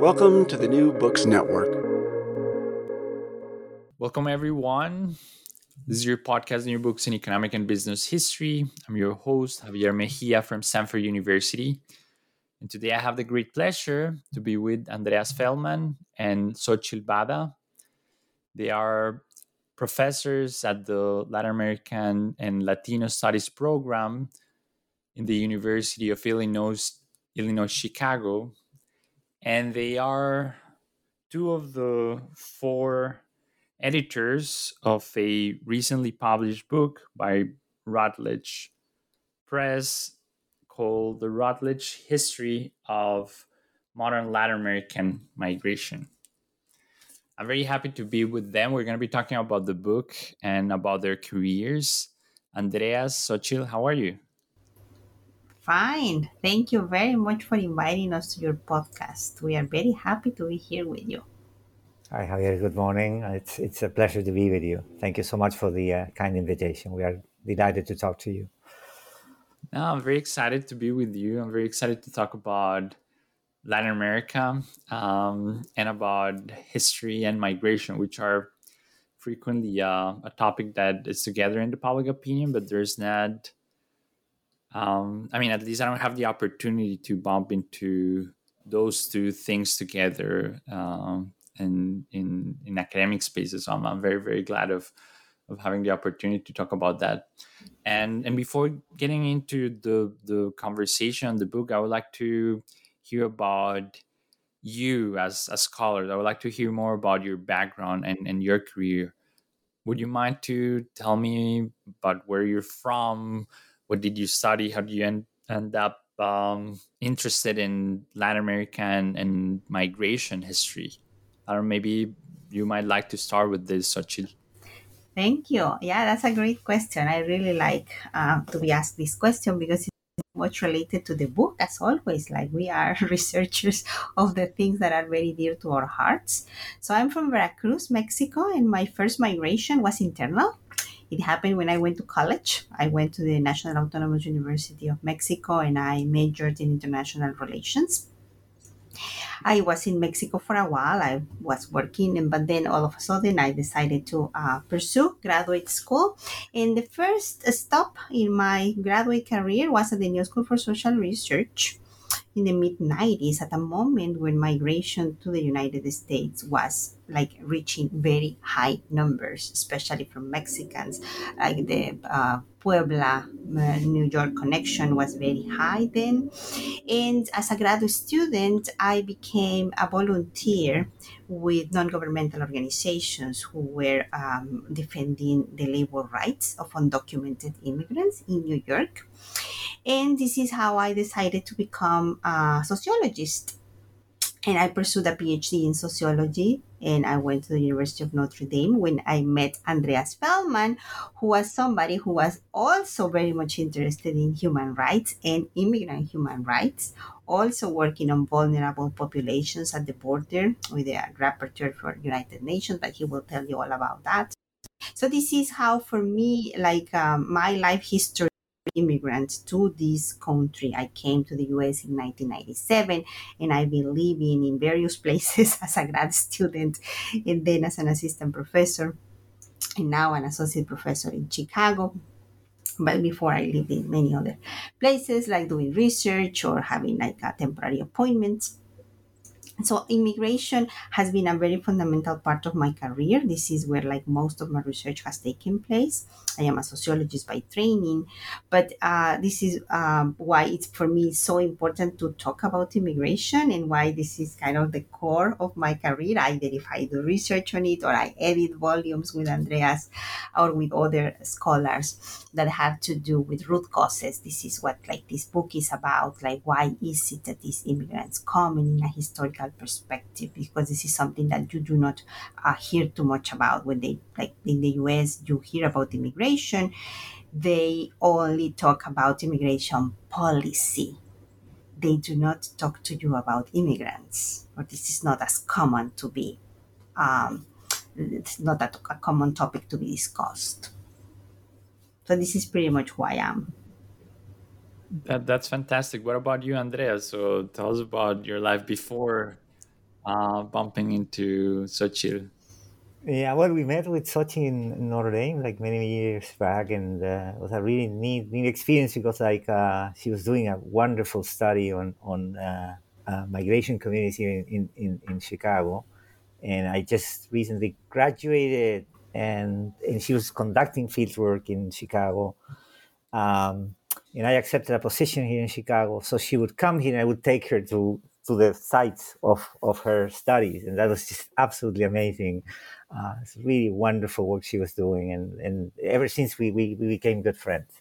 Welcome to the New Books Network. Welcome, everyone. This is your podcast, New Books in Economic and Business History. I'm your host, Javier Mejia from Stanford University. And today I have the great pleasure to be with Andreas Feldmann and Xochitl Bada. They are professors at the Latin American and Latino Studies program in the University of Illinois, Illinois Chicago, and they are two of the four editors of a recently published book by Routledge Press called The Routledge History of Modern Latin American Migration. I'm very happy to be with them. We're going to be talking about the book and about their careers. Andreas, Xochitl, how are you? Fine. Thank you very much for inviting us to your podcast. We are very happy to be here with you. Hi, Javier. Good morning. It's, it's a pleasure to be with you. Thank you so much for the uh, kind invitation. We are delighted to talk to you. No, I'm very excited to be with you. I'm very excited to talk about Latin America um, and about history and migration, which are frequently uh, a topic that is together in the public opinion, but there's not um, I mean, at least I don't have the opportunity to bump into those two things together um, in, in in academic spaces. So I'm, I'm very very glad of of having the opportunity to talk about that. And and before getting into the the conversation on the book, I would like to hear about you as a scholar. I would like to hear more about your background and, and your career. Would you mind to tell me about where you're from? What did you study? How did you end, end up um, interested in Latin American and migration history? Know, maybe you might like to start with this, Xochitl. Thank you. Yeah, that's a great question. I really like uh, to be asked this question because it's much related to the book, as always. Like we are researchers of the things that are very dear to our hearts. So I'm from Veracruz, Mexico, and my first migration was internal. It happened when I went to college. I went to the National Autonomous University of Mexico and I majored in international relations. I was in Mexico for a while. I was working, and but then all of a sudden I decided to uh, pursue graduate school. And the first stop in my graduate career was at the New School for Social Research in the mid 90s at a moment when migration to the United States was like reaching very high numbers, especially from Mexicans. Like the uh, Puebla, uh, New York connection was very high then. And as a graduate student, I became a volunteer with non governmental organizations who were um, defending the labor rights of undocumented immigrants in New York. And this is how I decided to become a sociologist and I pursued a PhD in sociology and I went to the University of Notre Dame when I met Andreas Feldmann, who was somebody who was also very much interested in human rights and immigrant human rights, also working on vulnerable populations at the border with the rapporteur for United Nations, but he will tell you all about that. So this is how, for me, like um, my life history immigrant to this country. I came to the US in 1997 and I've been living in various places as a grad student and then as an assistant professor and now an associate professor in Chicago. But before I lived in many other places like doing research or having like a temporary appointments so immigration has been a very fundamental part of my career. This is where like most of my research has taken place. I am a sociologist by training but uh, this is um, why it's for me so important to talk about immigration and why this is kind of the core of my career. Either if i do research on it or i edit volumes with andreas or with other scholars that have to do with root causes. This is what like this book is about like why is it that these immigrants come in a historical perspective because this is something that you do not uh, hear too much about when they like in the US you hear about immigration. They only talk about immigration policy. They do not talk to you about immigrants or this is not as common to be um, it's not a, a common topic to be discussed. So this is pretty much who i am that, that's fantastic. What about you, Andrea? So tell us about your life before uh, bumping into Xochitl. Yeah, well, we met with Xochi in Notre Dame like many years back, and uh, it was a really neat, neat experience because like uh, she was doing a wonderful study on on uh, uh migration communities here in, in, in Chicago, and I just recently graduated, and and she was conducting field work in Chicago, um, and I accepted a position here in Chicago, so she would come here, and I would take her to to the sites of, of her studies. And that was just absolutely amazing. Uh, it's really wonderful work she was doing. And, and ever since we, we, we became good friends.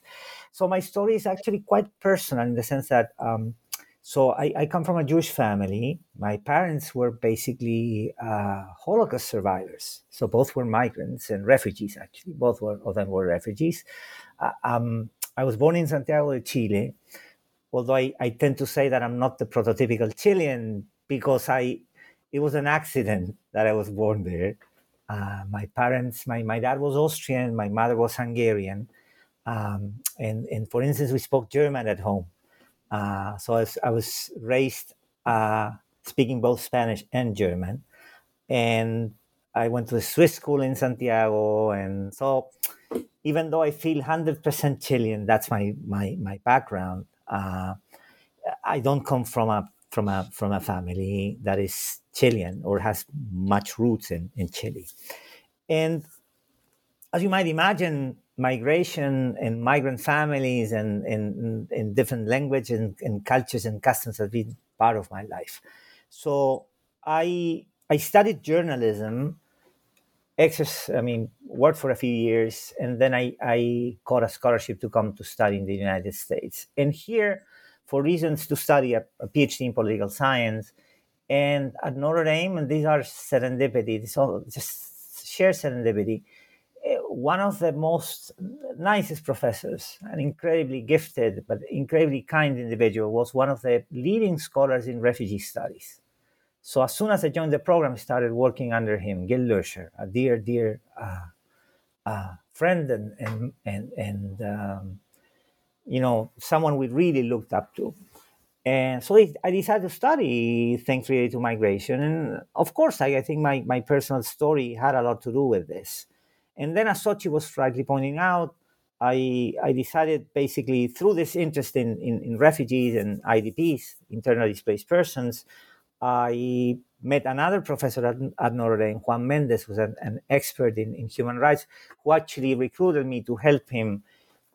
So my story is actually quite personal in the sense that, um, so I, I, come from a Jewish family. My parents were basically uh, Holocaust survivors. So both were migrants and refugees, actually. Both were, of them were refugees. Uh, um, I was born in Santiago de Chile although I, I tend to say that I'm not the prototypical Chilean because I it was an accident that I was born there. Uh, my parents, my, my dad was Austrian, my mother was Hungarian. Um, and, and for instance, we spoke German at home. Uh, so I was, I was raised uh, speaking both Spanish and German. And I went to a Swiss school in Santiago. And so even though I feel 100% Chilean, that's my, my, my background, uh, I don't come from a from a from a family that is Chilean or has much roots in, in Chile. And as you might imagine, migration and migrant families and in different languages and, and, cultures and customs have been part of my life. So I I studied journalism, exercise, I mean, worked for a few years, and then I, I got a scholarship to come to study in the United States. And here, for reasons to study a, a PhD in political science, and at Notre Dame, and these are serendipity, it's all just sheer serendipity. Eh, one of the most nicest professors, an incredibly gifted but incredibly kind individual, was one of the leading scholars in refugee studies. So as soon as I joined the program, I started working under him, Gil Loescher, a dear, dear uh, uh, friend and and and, and um, you know someone we really looked up to. And so I decided to study things related to migration. And of course, I, I think my, my personal story had a lot to do with this. And then, as Xochi was rightly pointing out, I, I decided basically through this interest in, in, in refugees and IDPs, internally displaced persons, I met another professor at, at Notre Dame, Juan Mendez, who's an, an, expert in, in human rights, who actually recruited me to help him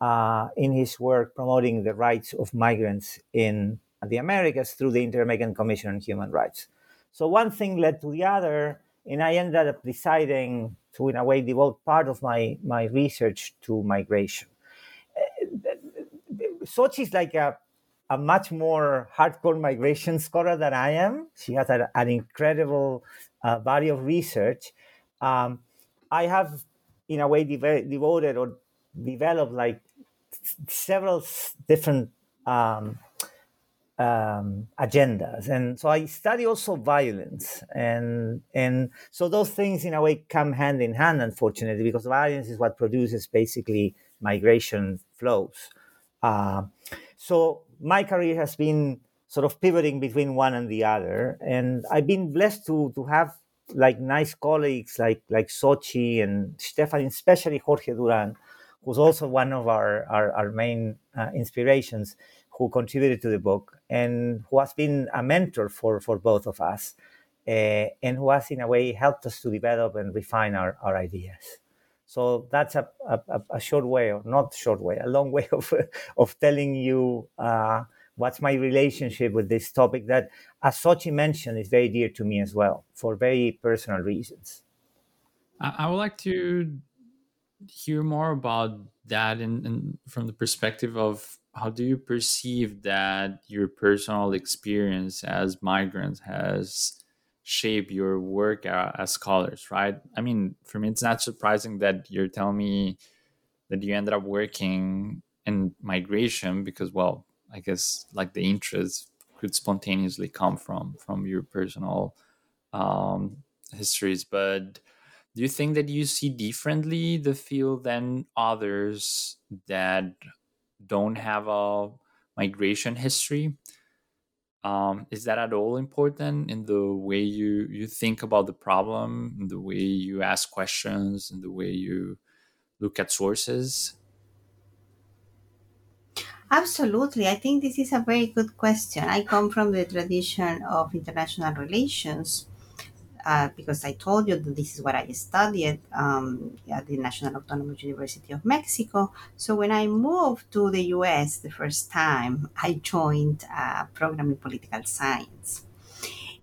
uh, in his work promoting the rights of migrants in the Americas through the Inter American Commission on Human Rights. So one thing led to the other, and I ended up deciding to, in a way, devote part of my, my research to migration. Uh, Xochi is like a a much more hardcore migration scholar than I am. She has a, an incredible uh, body of research. Um, I have, in a way, de- devoted or developed like several different um, um, agendas, and so I study also violence, and and so those things in a way come hand in hand, unfortunately, because violence is what produces basically migration flows. Uh, so my career has been sort of pivoting between one and the other, and I've been blessed to to have like nice colleagues like like Xochi and Stephanie, especially Jorge Durand, who's also one of our our, our main uh, inspirations, who contributed to the book and who has been a mentor for for both of us, uh, and who has in a way helped us to develop and refine our, our ideas. So that's a, a, a short way, or not short way, a long way of of telling you uh, what's my relationship with this topic that, as Xochi mentioned, is very dear to me as well for very personal reasons. I would like to hear more about that and from the perspective of how do you perceive that your personal experience as migrants has shaped your work as scholars right i mean for me it's not surprising that you're telling me that you ended up working in migration because well I guess like the interest could spontaneously come from from your personal um, histories. But do you think that you see differently the field than others that don't have a migration history? Um, is that at all important in the way you you think about the problem, in the way you ask questions, in the way you look at sources? Absolutely. I think this is a very good question. I come from the tradition of international relations uh, because I told you that this is what I studied um, at the National Autonomous University of Mexico. So when I moved to the US the first time, I joined a program in political science.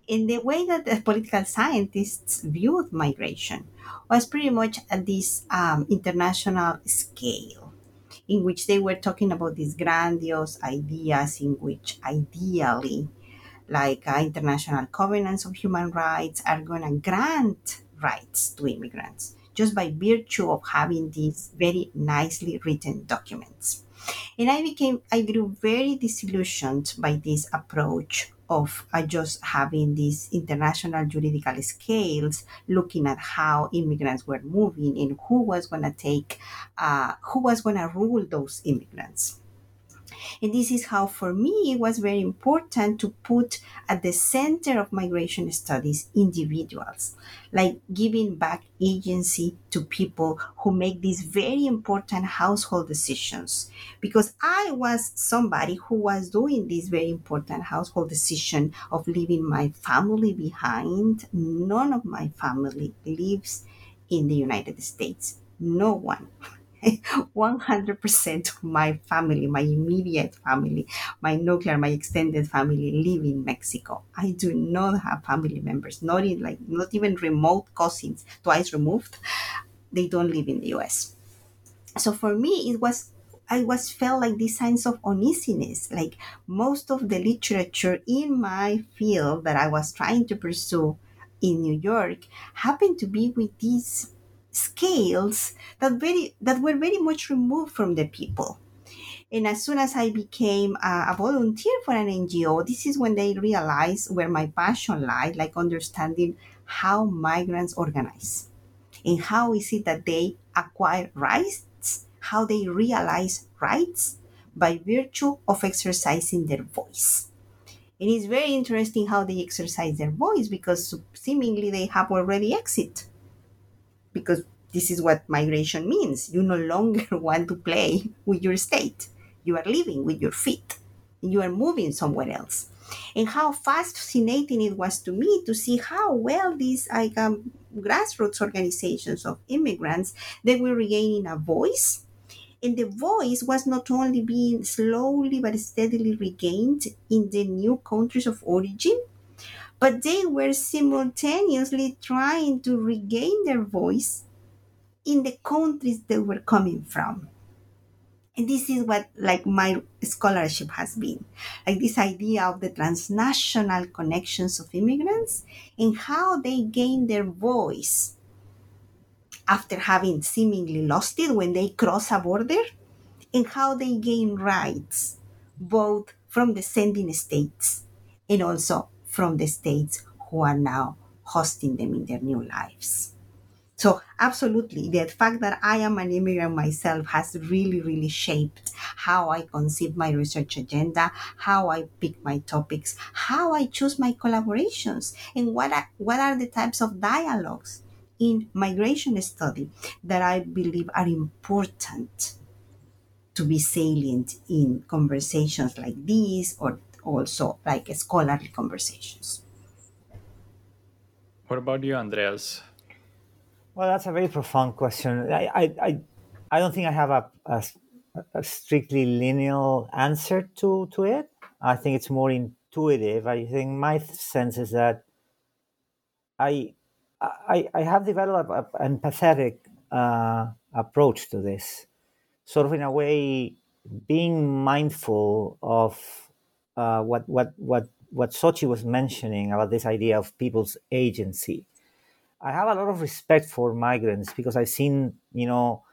In the way that the political scientists viewed migration was pretty much at this um, international scale in which they were talking about these grandiose ideas in which ideally like uh, international covenants of human rights are going to grant rights to immigrants just by virtue of having these very nicely written documents. And i became i grew very disillusioned by this approach of uh, just having these international juridical scales looking at how immigrants were moving and who was going to take uh, who was going to rule those immigrants and this is how, for me, it was very important to put at the center of migration studies individuals, like giving back agency to people who make these very important household decisions. Because I was somebody who was doing this very important household decision of leaving my family behind. None of my family lives in the United States. No one. 100% of my family, my immediate family, my nuclear, my extended family live in Mexico. I do not have family members, not in like not even remote cousins, twice removed. They don't live in the US. So for me, it was I was felt like these signs of uneasiness. Like most of the literature in my field that I was trying to pursue in New York happened to be with these scales that very that were very much removed from the people. And as soon as I became a, volunteer for an NGO, this is when they realized where my passion lied, like understanding how migrants organize and how is it that they acquire rights, how they realize rights by virtue of exercising their voice. It is very interesting how they exercise their voice because seemingly they have already exit because this is what migration means. You no longer want to play with your state. You are living with your feet. You are moving somewhere else. And how fascinating it was to me to see how well these like, um, grassroots organizations of immigrants they were regaining a voice and the voice was not only being slowly but steadily regained in the new countries of origin but they were simultaneously trying to regain their voice in the countries they were coming from. And this is what like my scholarship has been. Like this idea of the transnational connections of immigrants and how they gain their voice after having seemingly lost it when they cross a border and how they gain rights both from the sending states and also from the states who are now hosting them in their new lives. So, absolutely, the fact that I am an immigrant myself has really, really shaped how I conceive my research agenda, how I pick my topics, how I choose my collaborations, and what are, what are the types of dialogues in migration study that I believe are important to be salient in conversations like these or also like scholarly conversations. What about you, Andreas? Well, that's a very profound question. I, I, I, I don't think I have a, a, a, strictly linear answer to, to it. I think it's more intuitive. I think my sense is that I, I, I have developed an empathetic uh, approach to this, sort of in a way, being mindful of uh, what what what what Xochitl was mentioning about this idea of people's agency I have a lot of respect for migrants because I've seen, you know,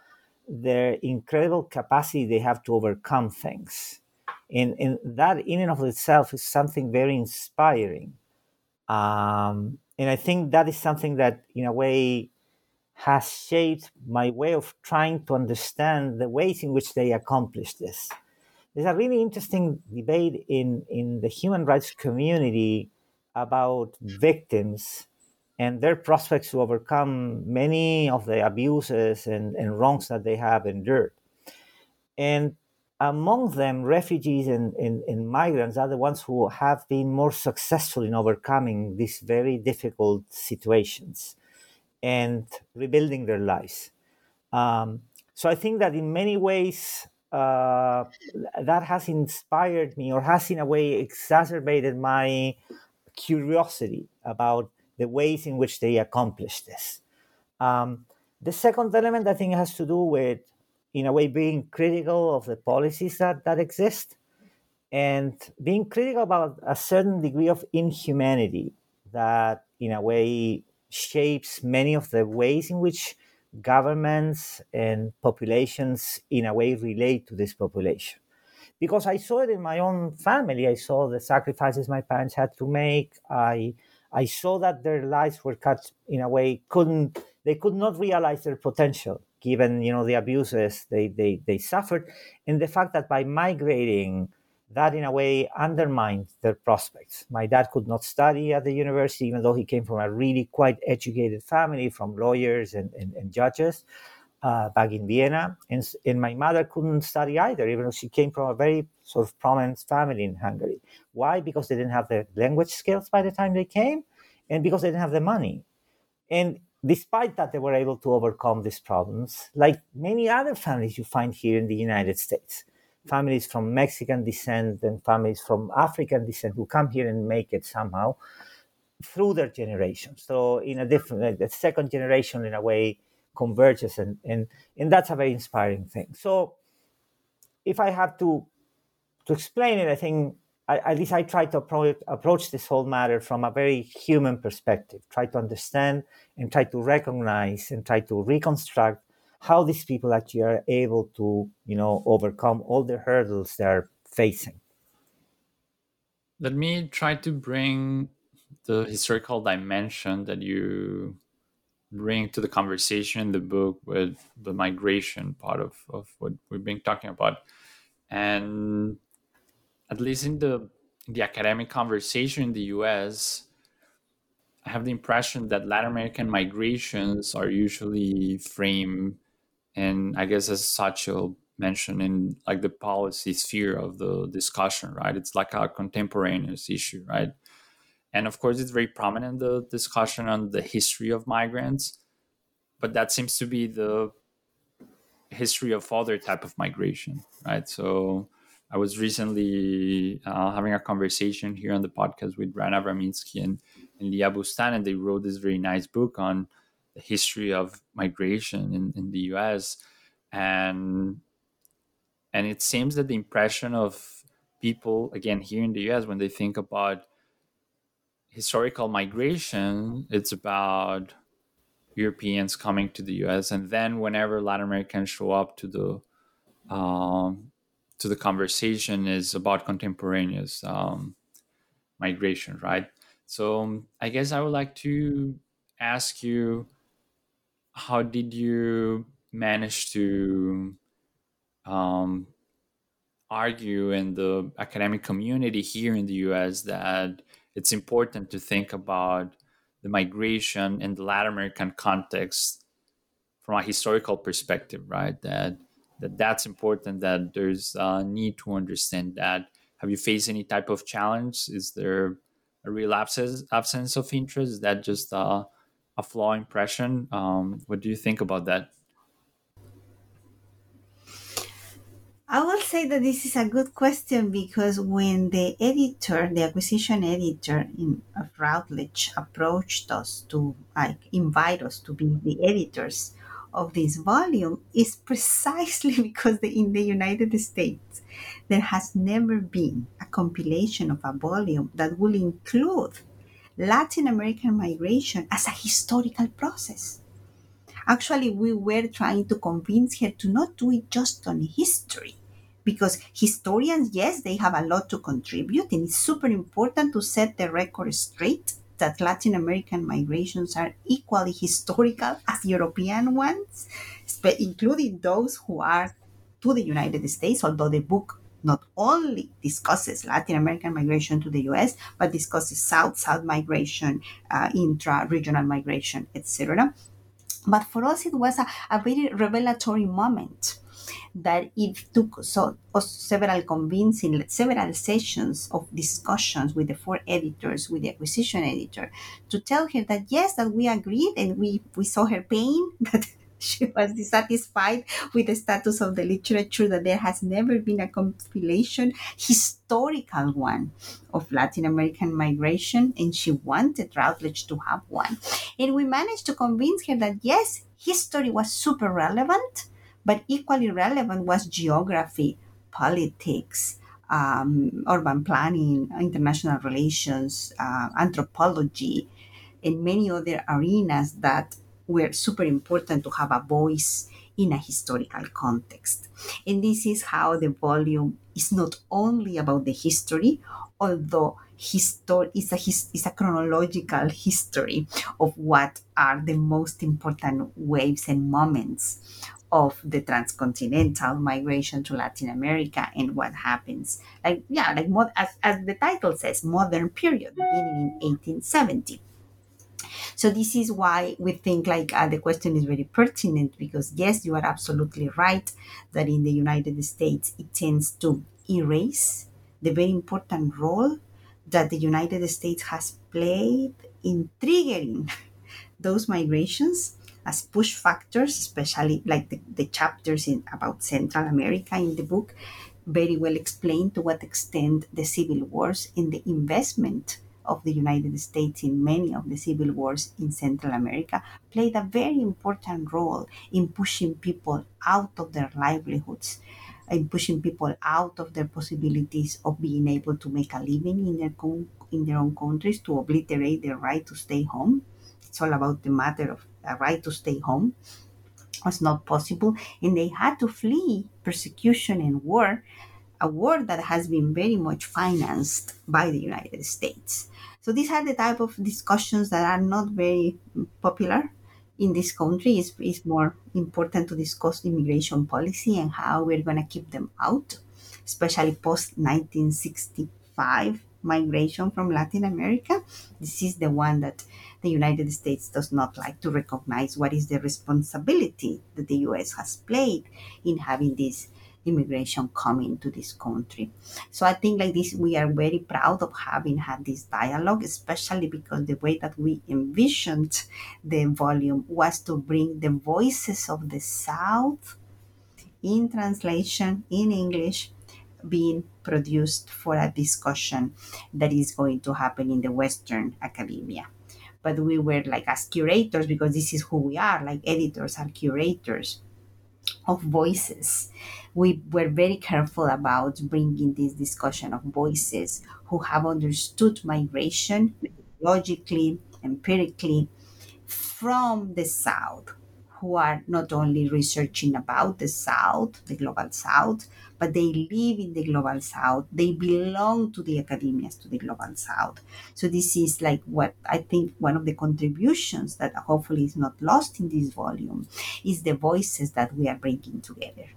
their incredible capacity they have to overcome things. And, and that in and of itself is something very inspiring. Um, and I think that is something that, in a way, has shaped my way of trying to understand the ways in which they accomplish this. There's a really interesting debate in, in the human rights community about victims and their prospects to overcome many of the abuses and, and wrongs that they have endured. And among them, refugees and, and, and, migrants are the ones who have been more successful in overcoming these very difficult situations and rebuilding their lives. Um, so I think that in many ways, uh, that has inspired me or has in a way exacerbated my curiosity about the ways in which they accomplish this. Um, the second element, I think, has to do with, in a way, being critical of the policies that, that exist and being critical about a certain degree of inhumanity that, in a way, shapes many of the ways in which governments and populations, in a way, relate to this population. Because I saw it in my own family, I saw the sacrifices my parents had to make. I I saw that their lives were cut in a way couldn't they could not realize their potential given you know the abuses they, they, they suffered and the fact that by migrating that in a way undermined their prospects my dad could not study at the university even though he came from a really quite educated family from lawyers and, and, and judges uh, back in Vienna. And, and my mother couldn't study either, even though she came from a very sort of prominent family in Hungary. Why? Because they didn't have the language skills by the time they came, and because they didn't have the money. And despite that, they were able to overcome these problems, like many other families you find here in the United States. Families from Mexican descent and families from African descent who come here and make it somehow through their generations. So, in a different, the second generation, in a way, converges and, and and that's a very inspiring thing so if i have to to explain it i think I, at least i try to approach, approach this whole matter from a very human perspective try to understand and try to recognize and try to reconstruct how these people actually are able to you know overcome all the hurdles they're facing let me try to bring the historical dimension that you bring to the conversation in the book with the migration part of, of what we've been talking about. And at least in the the academic conversation in the US, I have the impression that Latin American migrations are usually framed and I guess as such you'll in like the policy sphere of the discussion, right? It's like a contemporaneous issue, right? And of course, it's very prominent the discussion on the history of migrants, but that seems to be the history of other type of migration, right? So I was recently uh, having a conversation here on the podcast with rana Abramitzky and, and Boustan, and they wrote this very nice book on the history of migration in, in the US. And and it seems that the impression of people again here in the us when they think about historical migration it's about europeans coming to the us and then whenever latin americans show up to the um, to the conversation is about contemporaneous um, migration right so um, i guess i would like to ask you how did you manage to um, argue in the academic community here in the US that it's important to think about the migration in the Latin American context from a historical perspective, right? That that that's important. That there's a need to understand that. Have you faced any type of challenge? Is there a real absence absence of interest? Is that just a, a flaw impression? Um, what do you think about that? I will say that this is a good question because when the editor, the acquisition editor in of Routledge approached us to like invite us to be the editors of this volume is precisely because the, in the United States there has never been a compilation of a volume that will include Latin American migration as a historical process. Actually, we were trying to convince her to not do it just on history, because historians, yes, they have a lot to contribute, and it's super important to set the record straight that Latin American migrations are equally historical as European ones, including those who are to the United States, although the book not only discusses Latin American migration to the US, but discusses South South migration, uh, intra regional migration, etc. But for us, it was a, a very revelatory moment that it took so several convincing, several sessions of discussions with the four editors, with the acquisition editor, to tell her that yes, that we agreed and we, we saw her pain, that she was dissatisfied with the status of the literature, that there has never been a compilation, historical one of Latin American migration, and she wanted Routledge to have one. And we managed to convince her that yes, history was super relevant, but equally relevant was geography, politics, um, urban planning, international relations, uh, anthropology, and many other arenas that were super important to have a voice in a historical context. And this is how the volume is not only about the history, although history is a his, is a chronological history of what are the most important waves and moments of the transcontinental migration to Latin America and what happens. Like yeah, like as, as the title says, modern period beginning in 1870. So this is why we think like uh, the question is very pertinent because yes, you are absolutely right that in the United States it tends to erase the very important role that the United States has played in triggering those migrations as push factors, especially like the, the chapters in about Central America in the book, very well explain to what extent the civil wars and the investment of the United States in many of the civil wars in Central America played a very important role in pushing people out of their livelihoods, in pushing people out of their possibilities of being able to make a living in their, in their own countries, to obliterate their right to stay home. It's all about the matter of a right to stay home was not possible, and they had to flee persecution and war, a war that has been very much financed by the United States. So these are the type of discussions that are not very popular in this country. It's, it's more important to discuss immigration policy and how we're going to keep them out, especially post 1965 migration from Latin America. This is the one that the United States does not like to recognize what is the responsibility that the US has played in having this immigration coming to this country. So I think like this, we are very proud of having had this dialogue, especially because the way that we envisioned the volume was to bring the voices of the South in translation in English being produced for a discussion that is going to happen in the Western academia. But we were like as curators, because this is who we are, like editors are curators. Of voices. We were very careful about bringing this discussion of voices who have understood migration logically, empirically from the South, who are not only researching about the South, the global South, but they live in the global South. They belong to the academias to the global South. So this is like what I think one of the contributions that hopefully is not lost in this volume is the voices that we are bringing together.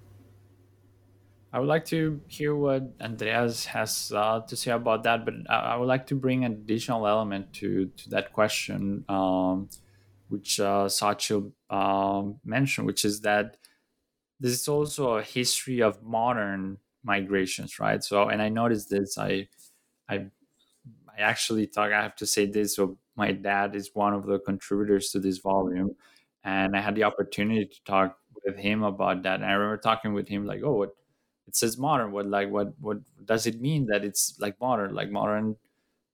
I would like to hear what Andreas has uh, to say about that, but I, would like to bring an additional element to to that question, um, which uh, um, mentioned, which is that this is also a history of modern migrations, right? So, and I noticed this. I, I, I actually talk. I have to say this. So, my dad is one of the contributors to this volume, and I had the opportunity to talk with him about that. And I remember talking with him like, "Oh, what." it says modern what like what what does it mean that it's like modern like modern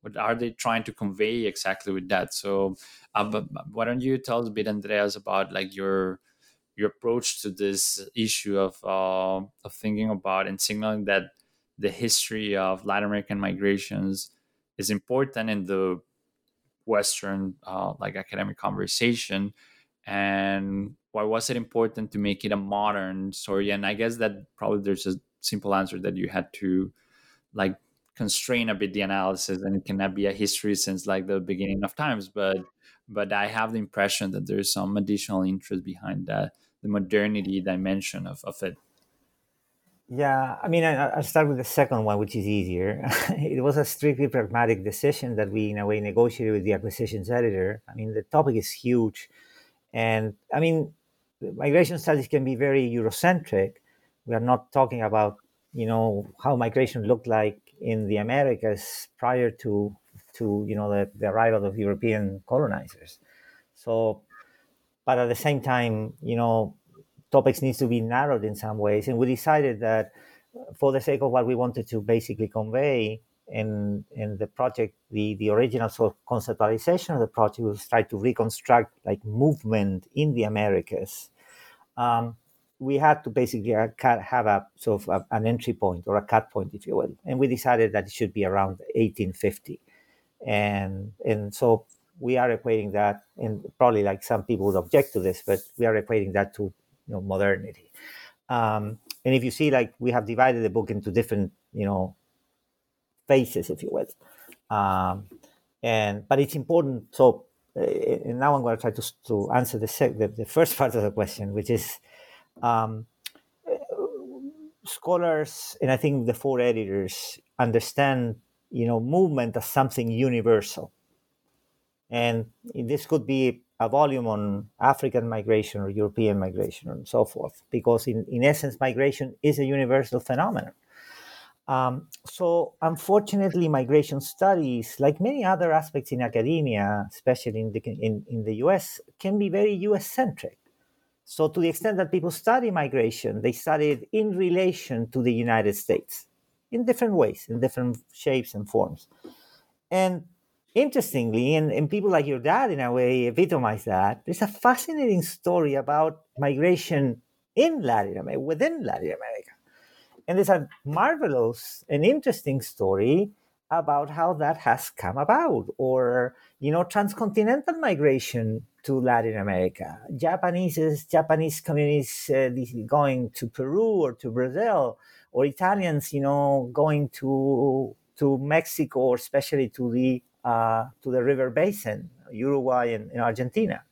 what are they trying to convey exactly with that so uh, why don't you tell us a bit andreas about like your your approach to this issue of uh, of thinking about and signaling that the history of latin american migrations is important in the western uh, like academic conversation and why was it important to make it a modern story? And i guess that probably there's a simple answer that you had to like constrain a bit the analysis and it cannot be a history since like the beginning of times but but i have the impression that there's some additional interest behind that the modernity dimension of, of it? Yeah i mean I, i'll start with the second one which is easier. It was a strictly pragmatic decision that we in a way negotiated with the acquisitions editor. I mean the topic is huge. And i mean migration studies can be very eurocentric. We are not talking about you know how migration looked like in the Americas prior to to you know the, the arrival of European colonizers. So, but at the same time, you know, topics needs to be narrowed in some ways, and we decided that for the sake of what we wanted to basically convey in in the project, the the original sort of conceptualization of the project was try to reconstruct like movement in the Americas. Um, we had to basically have a sort of a, an entry point or a cut point, if you will, and we decided that it should be around 1850, and and so we are equating that, and probably like some people would object to this, but we are equating that to you know modernity. Um, and if you see, like we have divided the book into different you know phases, if you will, um, and but it's important. So uh, and now I'm going to try to to answer the, sec- the the first part of the question, which is um, scholars and I think the four editors understand, you know, movement as something universal. And this could be a volume on African migration or European migration and so forth, because in, in essence, migration is a universal phenomenon. Um, so, unfortunately, migration studies, like many other aspects in academia, especially in the, in, in the US, can be very US centric. So, to the extent that people study migration, they study it in relation to the United States in different ways, in different shapes and forms. And interestingly, and, and people like your dad, in a way, epitomize that. There's a fascinating story about migration in Latin America, within Latin America. And there's a marvelous and interesting story about how that has come about, or you know, transcontinental migration to Latin America. Japanese Japanese communities uh, going to Peru or to Brazil, or Italians, you know, going to to Mexico or especially to the to the river basin, Uruguay and, and, Argentina.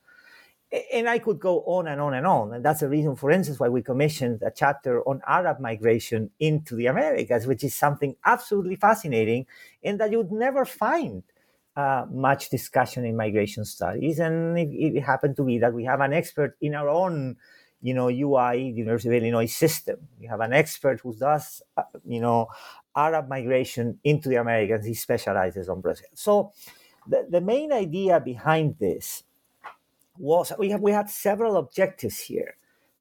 And I could go on and on and on. And that's the reason, for instance, why we commissioned a chapter on Arab migration into the Americas, which is something absolutely fascinating and that you would never find uh, much discussion in migration studies, and it, it, happened to be that we have an expert in our own, you know, UI University of Illinois system. We have an expert who does, uh, you know, Arab migration into the Americas. He specializes on Brazil. So, the, the main idea behind this was we have we had several objectives here,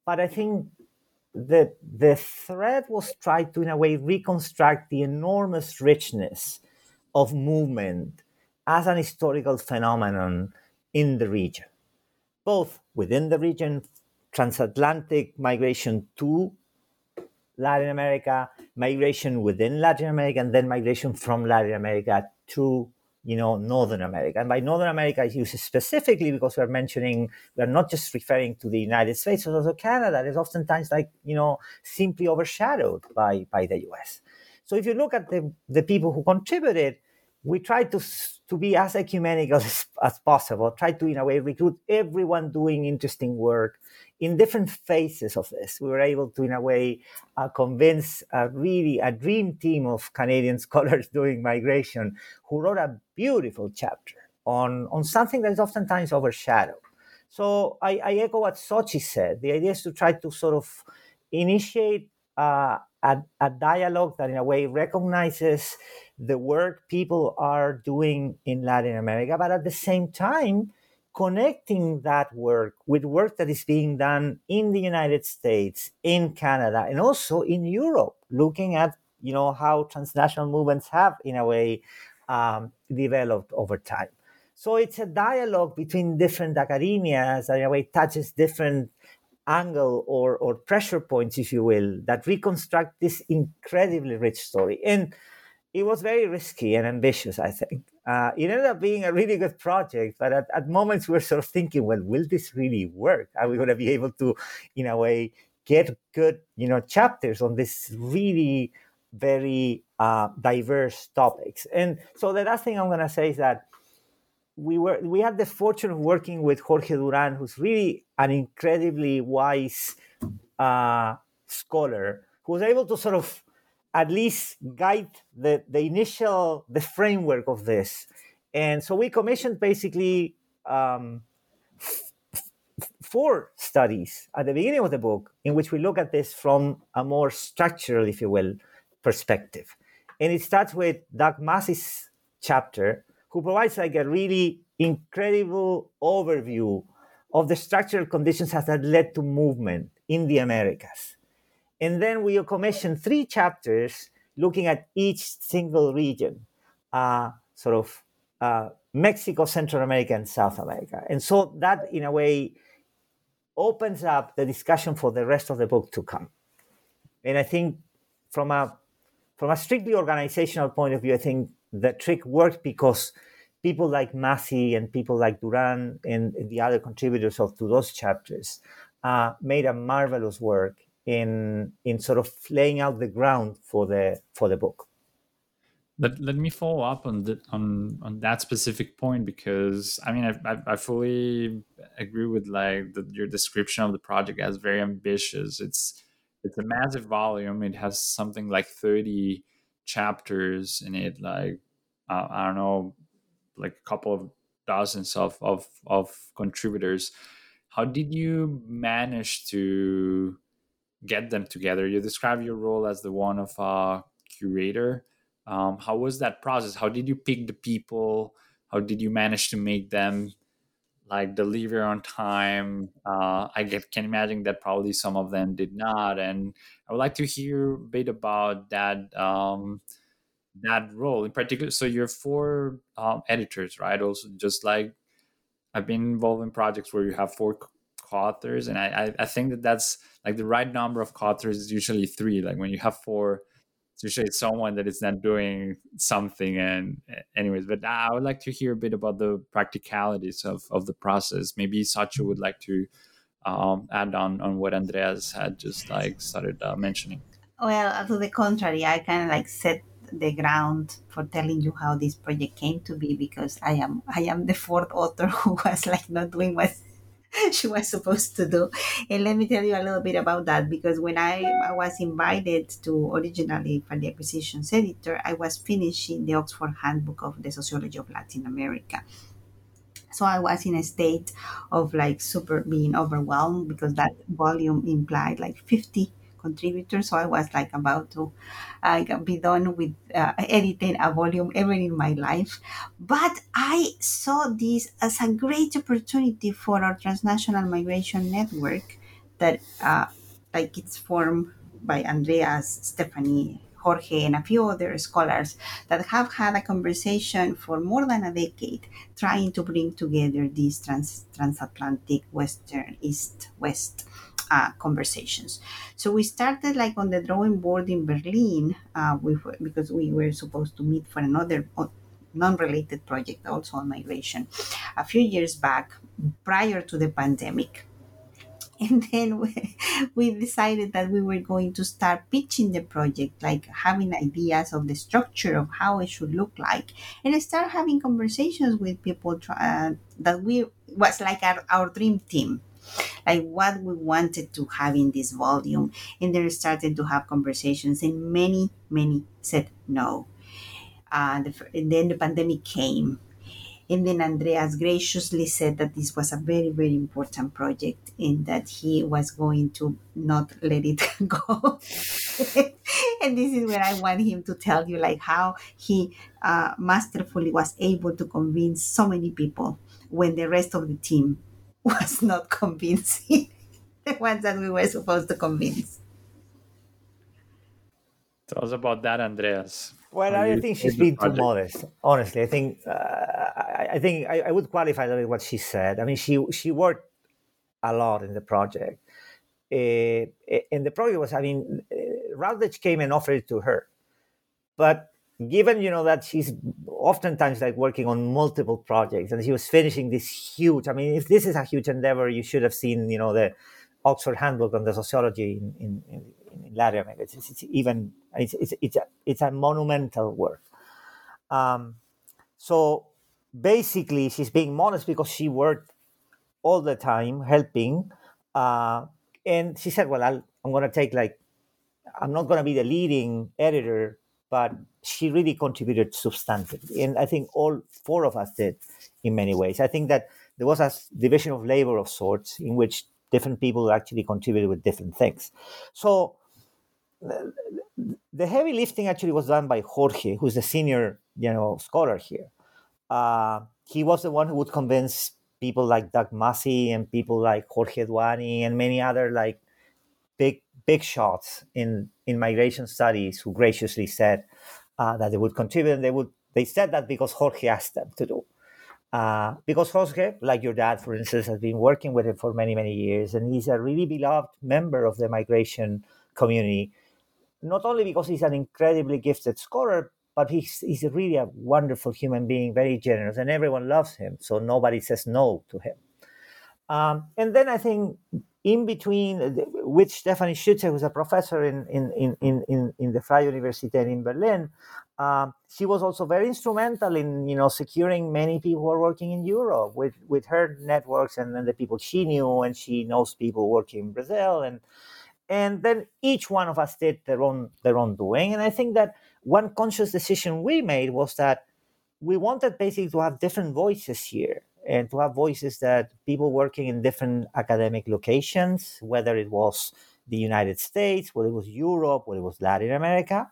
but I think the the thread was tried to in a way reconstruct the enormous richness of movement as an historical phenomenon in the region, both within the region, transatlantic migration to Latin America, migration within Latin America, and then migration from Latin America to you know Northern America. And by Northern America, I use specifically because we're mentioning we're not just referring to the United States, but also Canada. Is oftentimes like you know simply overshadowed by by the U.S. So if you look at the the people who contributed, we try to to be as ecumenical as, as possible. Try to in a way recruit everyone doing interesting work in different phases of this, we were able to, in a way, uh, convince a really a dream team of Canadian scholars doing migration who wrote a beautiful chapter on, on something that is oftentimes overshadowed. So I, I echo what Xochi said. The idea is to try to sort of initiate uh, a, a dialogue that, in a way, recognizes the work people are doing in Latin America, but at the same time, connecting that work with work that is being done in the United States, in Canada, and also in Europe, looking at you know how transnational movements have, in a way, um, developed over time. So it's a dialogue between different academias that in a way touches different angle or, or pressure points, if you will, that reconstruct this incredibly rich story. And it was very risky and ambitious, I think. Uh, it ended up being a really good project, but at, at moments we were sort of thinking, well, will this really work? Are we going to be able to, in a way, get good, you know, chapters on this really very uh, diverse topics? And so the last thing I'm going to say is that we were we had the fortune of working with Jorge Durand, who's really an incredibly wise uh, scholar, who was able to sort of at least guide the, the initial the framework of this. And so we commissioned basically um, f- four studies at the beginning of the book in which we look at this from a more structural if you will perspective. And it starts with doug massey's chapter who provides like a really incredible overview of the structural conditions that led to movement in the americas and then we commissioned three chapters looking at each single region, uh, sort of uh, Mexico, Central America, and South America. And so that, in a way, opens up the discussion for the rest of the book to come. And I think from a from a strictly organizational point of view, I think the trick worked because people like Massey and people like Durand and the other contributors of to those chapters uh, made a marvelous work in in sort of laying out the ground for the for the book. Let, let me follow up on the, on on that specific point because I mean I, I, I fully agree with like the, your description of the project as very ambitious. It's it's a massive volume. It has something like thirty chapters in it. Like uh, I don't know, like a couple of dozens of of of contributors. How did you manage to get them together. You describe your role as the one of a curator. Um, how was that process? How did you pick the people? How did you manage to make them like deliver on time? Uh, I get, can imagine that probably some of them did not, and I would like to hear a bit about that um, that role in particular. So you're four um, editors, right? Also, just like I've been involved in projects where you have four co-authors and I, I think that that's like the right number of co-authors is usually three like when you have four it's usually someone that is not doing something and anyways but i would like to hear a bit about the practicalities of, of the process. Maybe Xochi would like to um, add on on what andreas had just like started uh, mentioning. Well to the contrary i kind of like set the ground for telling you how this project came to be because i am i am the fourth author who was like not doing what she was supposed to do. And let me tell you a little bit about that because when I, I was invited to originally for the acquisitions editor, I was finishing the Oxford Handbook of the Sociology of Latin America. So I was in a state of like super being overwhelmed because that volume implied like 50 contributors. So I was like about to uh, be done with uh, editing a volume ever in my life. But I saw this as a great opportunity for our transnational migration network that uh, like it's formed by Andreas, Stephanie, Jorge, and a few other scholars that have had a conversation for more than a decade trying to bring together this trans- transatlantic Western East West uh, conversations. So we started like on the drawing board in Berlin uh, because we were supposed to meet for another uh, non-related project also on migration a few years back prior to the pandemic and then we, we decided that we were going to start pitching the project like having ideas of the structure of how it should look like and start having conversations with people uh, that we was like our, our dream team like what we wanted to have in this volume and then started to have conversations and many many said no uh, the, and then the pandemic came and then Andreas graciously said that this was a very, very important project and that he was going to not let it go. and this is where I want him to tell you like how he uh, masterfully was able to convince so many people when the rest of the team was not convincing the ones that we were supposed to convince. Tell us about that, Andreas. Well, I think she's been too modest. Honestly, I think uh, I, I, think I, I, would qualify a little what she said. I mean, she she worked a lot in the project, uh, and the project was. I mean, uh, Routledge came and offered it to her, but given you know that she's oftentimes like working on multiple projects, and she was finishing this huge. I mean, if this is a huge endeavor, you should have seen you know the Oxford Handbook on the Sociology in, in, in in Latin America. It's, it's, even it's it's it's a, it's a monumental work. Um, so basically, she's being modest because she worked all the time helping, uh, and she said, "Well, i am going to take like I'm not going to be the leading editor." But she really contributed substantively, and I think all four of us did in many ways. I think that there was a division of labor of sorts in which different people actually contributed with different things. So the heavy lifting actually was done by Jorge, who's the senior, you know, scholar here. Uh, he was the one who would convince people like Doug Massey and people like Jorge Duany and many other like big big shots in in migration studies who graciously said uh, that they would contribute and they would they said that because Jorge asked them to do. Uh, because Jorge, like your dad, for instance, has been working with him for many, many years, and he's a really beloved member of the migration community not only because he's an incredibly gifted scholar, but he's, he's really a wonderful human being, very generous, and everyone loves him. So nobody says no to him. Um, and then I think in between, with Stephanie Schütze, who's a professor in, in, in, in, in the Freie Universität in Berlin, um, she was also very instrumental in you know securing many people who are working in Europe with, with her networks and, and the people she knew, and she knows people working in Brazil and and then each one of us did their own their own doing. And i think that one conscious decision we made was that we wanted basically to have different voices here and to have voices that people working in different academic locations whether it was the united states whether it was europe whether it was latin america.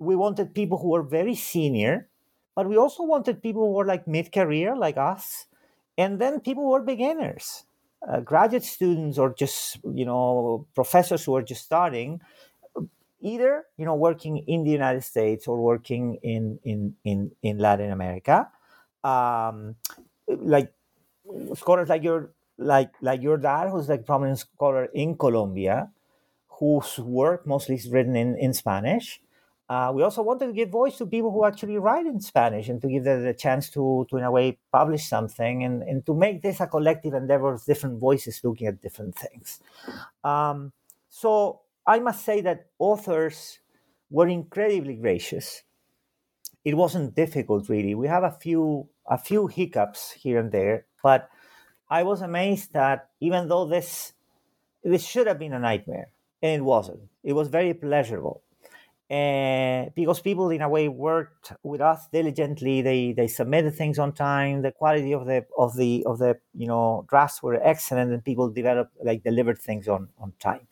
We wanted people who were very senior but we also wanted people who were like mid-career like us and then people who were beginners uh, graduate students or just you know professors who are just starting either you know working in the united states or working in in in, in latin america. Um, like scholars like your like like your dad who's like prominent scholar in colombia whose work mostly is written in in spanish uh, we also wanted to give voice to people who actually write in Spanish and to give them the chance to, to in a way, publish something and, and to make this a collective endeavor of different voices looking at different things. Um, so I must say that authors were incredibly gracious. It wasn't difficult, really. We have a few a few hiccups here and there, but I was amazed that even though this this should have been a nightmare, and it wasn't. It was very pleasurable and because people in a way worked with us diligently they they submitted things on time the quality of the of the of the you know drafts were excellent and people developed like delivered things on on time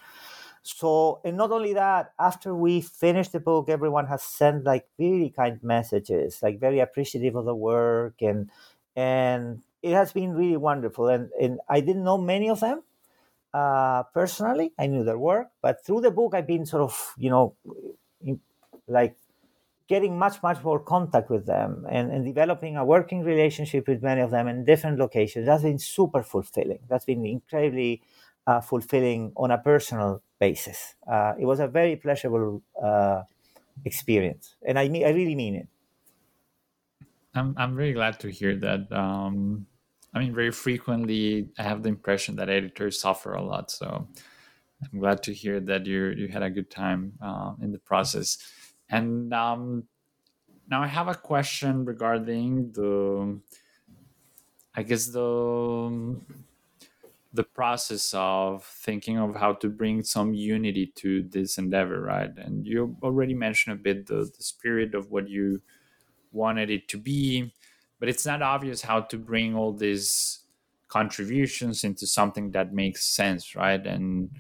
so and not only that after we finished the book everyone has sent like really kind messages like very appreciative of the work and and it has been really wonderful and and i didn't know many of them uh, personally. I knew their work but through the book i've been sort of you know like getting much much more contact with them and, and developing a working relationship with many of them in different locations. That's been super fulfilling. That's been incredibly uh, fulfilling on a personal basis. Uh, it was a very pleasurable uh, experience, and I mean, I really mean it. I'm I'm really glad to hear that. Um, I mean, very frequently I have the impression that editors suffer a lot. So I'm glad to hear that you you had a good time uh, in the process. And um, now I have a question regarding the, I guess the the process of thinking of how to bring some unity to this endeavor, right? And you already mentioned a bit the, the spirit of what you wanted it to be, but it's not obvious how to bring all these contributions into something that makes sense, right? And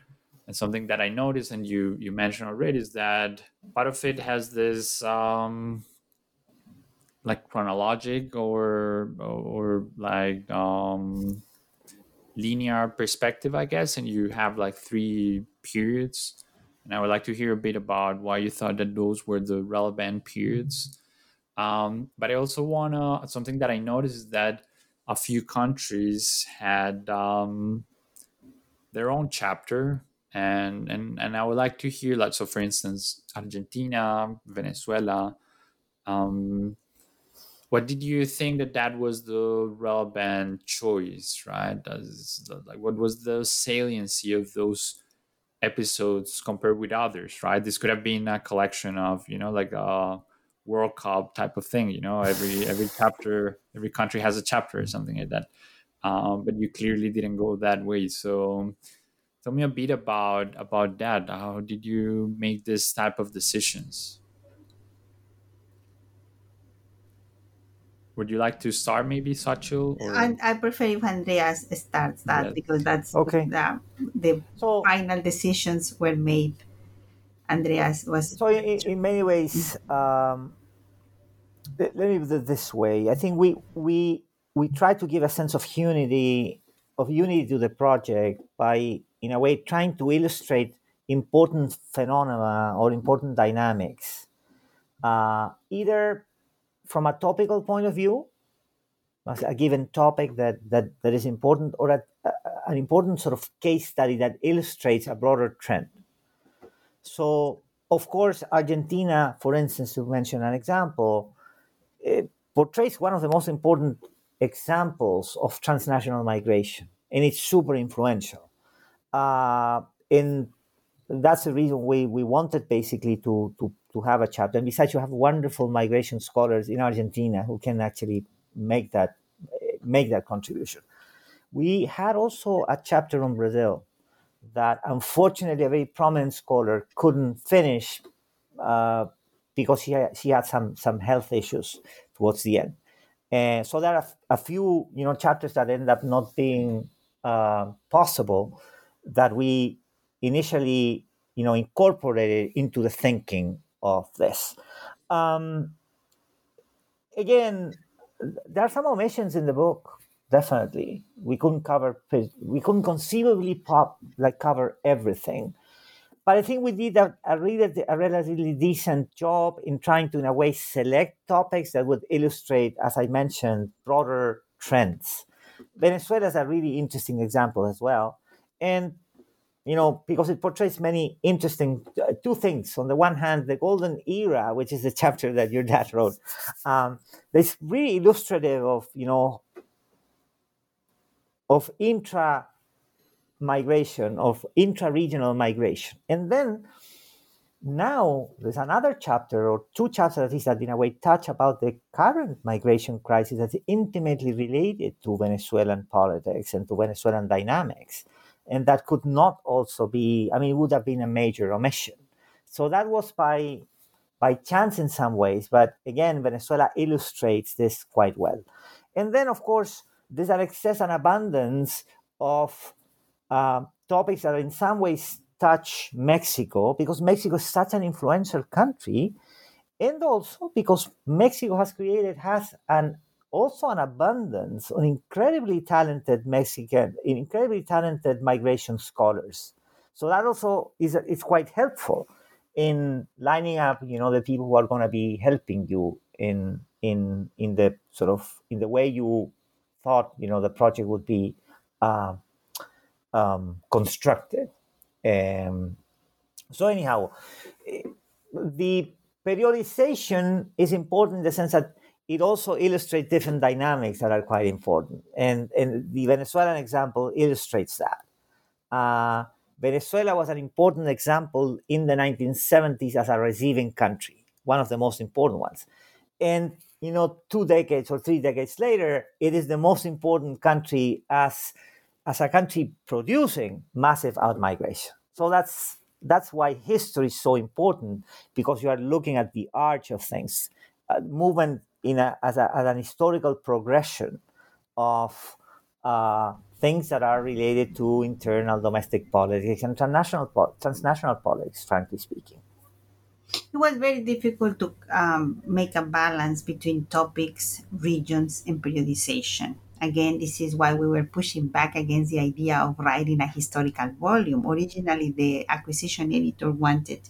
and something that I noticed, and you you mentioned already, is that part of it has this um, like chronologic or or like um, linear perspective, I guess, and you have like three periods. And I would like to hear a bit about why you thought that those were the relevant periods. Um, but I also wanna something that I noticed is that a few countries had um, their own chapter, and and and I would like to hear like so. For instance, Argentina, Venezuela. Um, what did you think that that was the relevant choice right? Like what was the saliency of those episodes compared with others right? This could have been a collection of you know like a world cup type of thing you know every every chapter every country has a chapter or something like that. Um, but you clearly didn't go that way. So tell me a bit about about that. How did you make this type of decisions Would you like to start maybe, Xochitl? Or... I, I prefer if Andreas starts that yes. because that's okay. the, the so, final decisions were made. Andreas was. So, in, in many ways, um, let me put it this way. I think we, we, we try to give a sense of unity of unity to the project by, in a way, trying to illustrate important phenomena or important dynamics, uh, either from a topical point of view, a given topic that, that, that is important, or a, a, an important sort of case study that illustrates a broader trend. So, of course, Argentina, for instance, to mention an example, portrays one of the most important examples of transnational migration, and it's super influential. Uh, and that's the reason we, we wanted basically to, to to have a chapter. And besides, you have wonderful migration scholars in Argentina who can actually make that make that contribution. We had also a chapter on Brazil that unfortunately a very prominent scholar couldn't finish uh, because he had, he had some some health issues towards the end. And so there are a few you know chapters that end up not being uh, possible that we initially you know incorporated into the thinking of this. Um, again, there are some omissions in the book. Definitely, we couldn't cover. We couldn't conceivably pop like cover everything, but I think we did a, a, really, a relatively decent job in trying to, in a way, select topics that would illustrate, as I mentioned, broader trends. Venezuela is a really interesting example as well, and you know, because it portrays many interesting uh, two things. On the one hand, the golden era, which is the chapter that your dad wrote, um, that's really illustrative of you know of intra migration, of intra-regional migration, and then now there's another chapter or two chapters at least that in a way touch about the current migration crisis that's intimately related to Venezuelan politics and to Venezuelan dynamics and that could not also be i mean it would have been a major omission. So that was by by chance in some ways but again venezuela illustrates this quite well. And then of course there's an excess and abundance of uh, topics that in some ways touch mexico because mexico is such an influential country and also because mexico has created has an also an abundance of incredibly talented Mexican, incredibly talented migration scholars. So that also is is quite helpful in lining up, you know, the people who are going to be helping you in in in the sort of in the way you thought, you know, the project would be uh, um, constructed. Um, so anyhow, the periodization is important in the sense that it also illustrates different dynamics that are quite important. And, and the Venezuelan example illustrates that. Uh, Venezuela was an important example in the 1970s as a receiving country, one of the most important ones. And, you know, two decades or three decades later, it is the most important country as, as a country producing massive outmigration. So that's that's why history is so important because you are looking at the arch of things, uh, movement in a, as, a, as an historical progression of uh, things that are related to internal domestic politics and transnational, transnational politics, frankly speaking. It was very difficult to um, make a balance between topics, regions, and periodization. Again, this is why we were pushing back against the idea of writing a historical volume. Originally, the acquisition editor wanted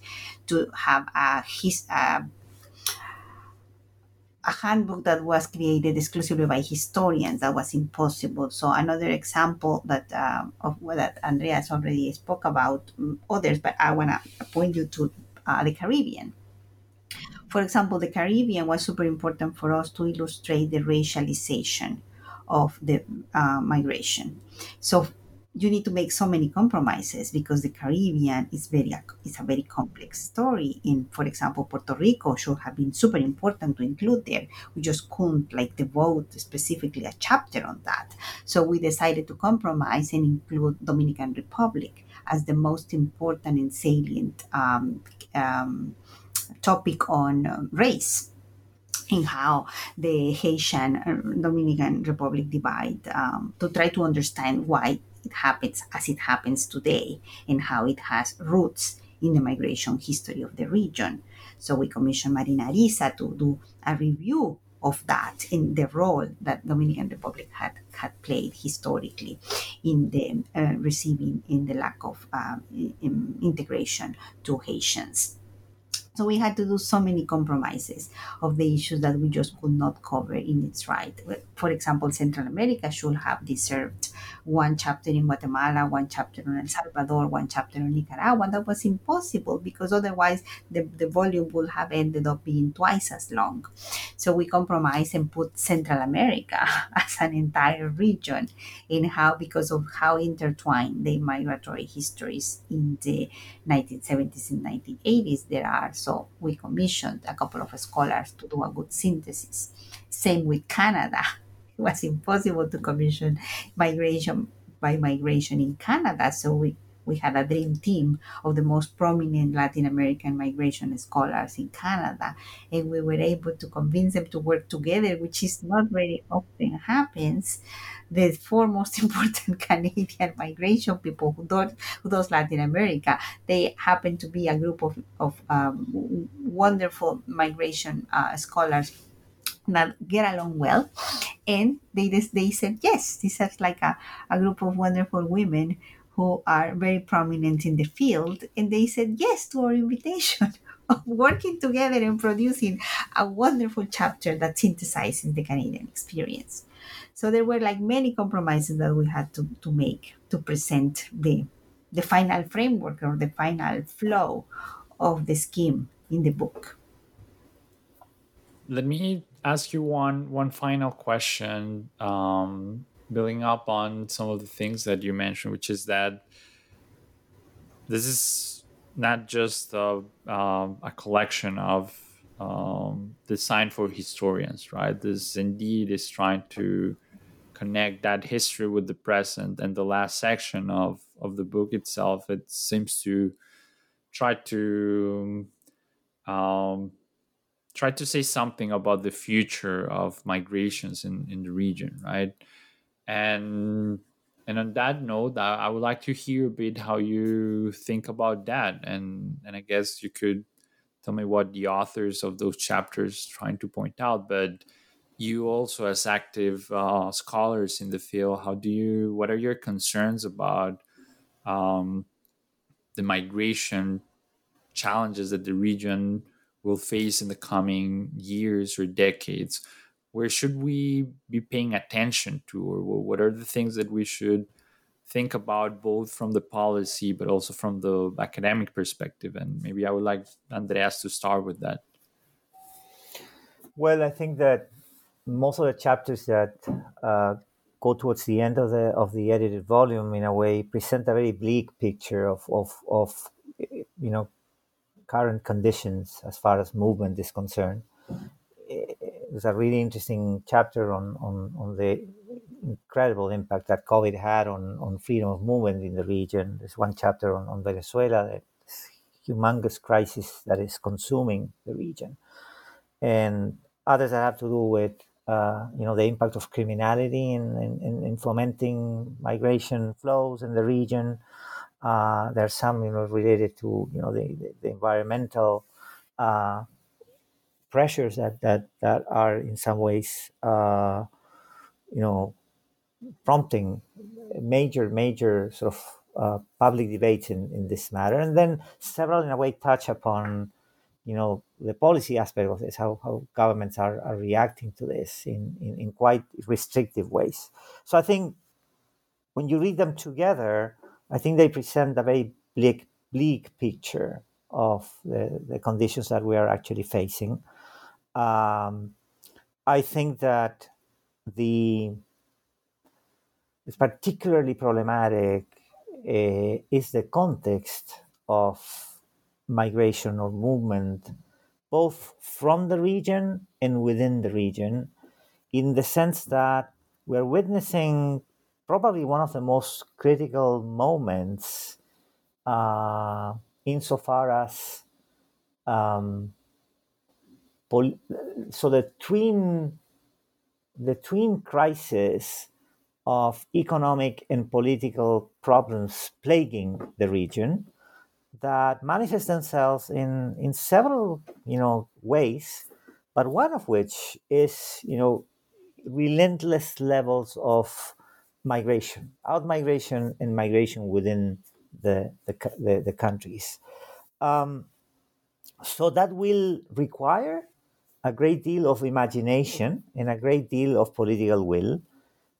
to have a, his, a a handbook that was created exclusively by historians that was impossible so another example that uh, of that andreas already spoke about um, others but i want to point you to uh, the caribbean for example the caribbean was super important for us to illustrate the racialization of the uh, migration. So you need to make so many compromises because the Caribbean is very is a very complex story. In, for example, Puerto Rico should have been super important to include there. We just couldn't like devote specifically a chapter on that. So we decided to compromise and include Dominican Republic as the most important and salient um, um, topic on uh, race in how the Haitian uh, Dominican Republic divide um, to try to understand why it happens as it happens today and how it has roots in the migration history of the region. So we commissioned Marina Ariza to do a review of that in the role that Dominican Republic had had played historically in the uh, receiving in the lack of uh, in integration to Haitians. So we had to do so many compromises of the issues that we just could not cover in its right. For example, Central America should have deserved one chapter in Guatemala, one chapter in El Salvador, one chapter in Nicaragua. That was impossible because otherwise the, the volume would have ended up being twice as long. So we compromised and put Central America as an entire region in how, because of how intertwined the migratory histories in the 1970s and 1980s there are. So we commissioned a couple of scholars to do a good synthesis. Same with Canada it was impossible to commission migration by migration in Canada. So we, we had a dream team of the most prominent Latin American migration scholars in Canada, and we were able to convince them to work together, which is not very often happens. The four most important Canadian migration people who do, who does Latin America, they happen to be a group of, of um, wonderful migration uh, scholars that get along well and they they said yes this is like a, a group of wonderful women who are very prominent in the field and they said yes to our invitation of working together and producing a wonderful chapter that synthesizes the canadian experience. So there were like many compromises that we had to, to make to present the the final framework or the final flow of the scheme in the book. Let me ask you one one final question, um, building up on some of the things that you mentioned, which is that this is not just a, um, a collection of um, design for historians, right? This indeed is trying to connect that history with the present. And the last section of of the book itself, it seems to try to um, try to say something about the future of migrations in, in the region, right? And and on that note, I, I would like to hear a bit how you think about that, and and I guess you could tell me what the authors of those chapters trying to point out, but you also as active uh, scholars in the field how do you what are your concerns about um, the migration challenges that the region will face in the coming years or decades where should we be paying attention to or what are the things that we should think about both from the policy but also from the academic perspective. And maybe I would like Andreas to start with that. Well, I think that most of the chapters that uh, go towards the end of the of the edited volume, in a way, present a very bleak picture of of, of you know current conditions as far as movement is concerned. There's a really interesting chapter on, on, on the incredible impact that COVID had on, on freedom of movement in the region. There's one chapter on, on Venezuela, this humongous crisis that is consuming the region. And others that have to do with uh, you know the impact of criminality in, in, in, fomenting migration flows in the region. Uh, there's some you know related to you know the, the, the environmental uh, pressures that, that that are in some ways uh, you know prompting major major sort of uh, public debates in, in this matter, and then several in a way touch upon you know the policy aspect of this, how, how governments are, are reacting to this in, in, in quite restrictive ways. So I think when you read them together, I think they present a very bleak, bleak picture of the, the conditions that we are actually facing. Um, I think that the it's particularly problematic uh, is the context of migration or movement, both from the region and within the region, in the sense that we're witnessing probably one of the most critical moments uh, insofar as um, pol- so the twin the twin crisis of economic and political problems plaguing the region that manifest themselves in, in several you know ways, but one of which is you know relentless levels of migration, out migration and migration within the the, the, the countries. Um, so that will require a great deal of imagination and a great deal of political will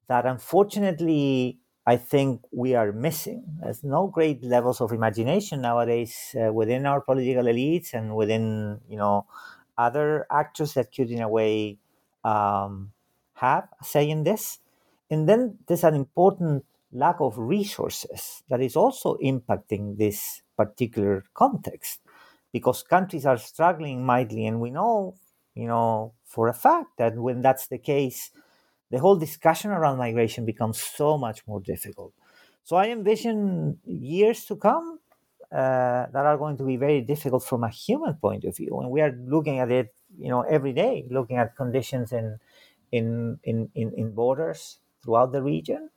that unfortunately I think we are missing. There's no great levels of imagination nowadays uh, within our political elites and within you know other actors that could, in a way, um, have a say in this. And then there's an important lack of resources that is also impacting this particular context because countries are struggling mightily, and we know, you know, for a fact that when that's the case, the whole discussion around migration becomes so much more difficult. So I envision years to come uh, that are going to be very difficult from a human point of view, and we are looking at it, you know, every day, looking at conditions in in in in, in borders throughout the region.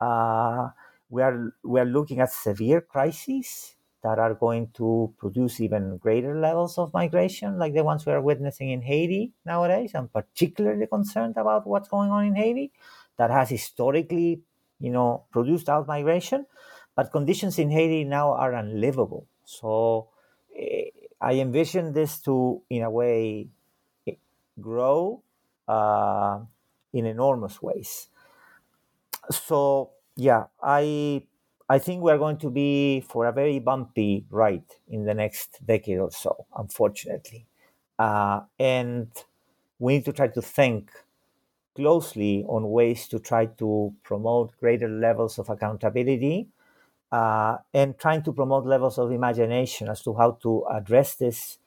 Uh, we are we are looking at severe crises that are going to produce even greater levels of migration, like the ones we are witnessing in Haiti nowadays. I'm particularly concerned about what's going on in Haiti, that has historically, you know, produced out migration, but conditions in Haiti now are unlivable. So eh, I envision this to, in a way, eh, grow uh, in enormous ways. So yeah, I I think we're going to be for a very bumpy ride in the next decade or so, unfortunately. Uh, and we need to try to think closely on ways to try to promote greater levels of accountability uh, and trying to promote levels of imagination as to how to address this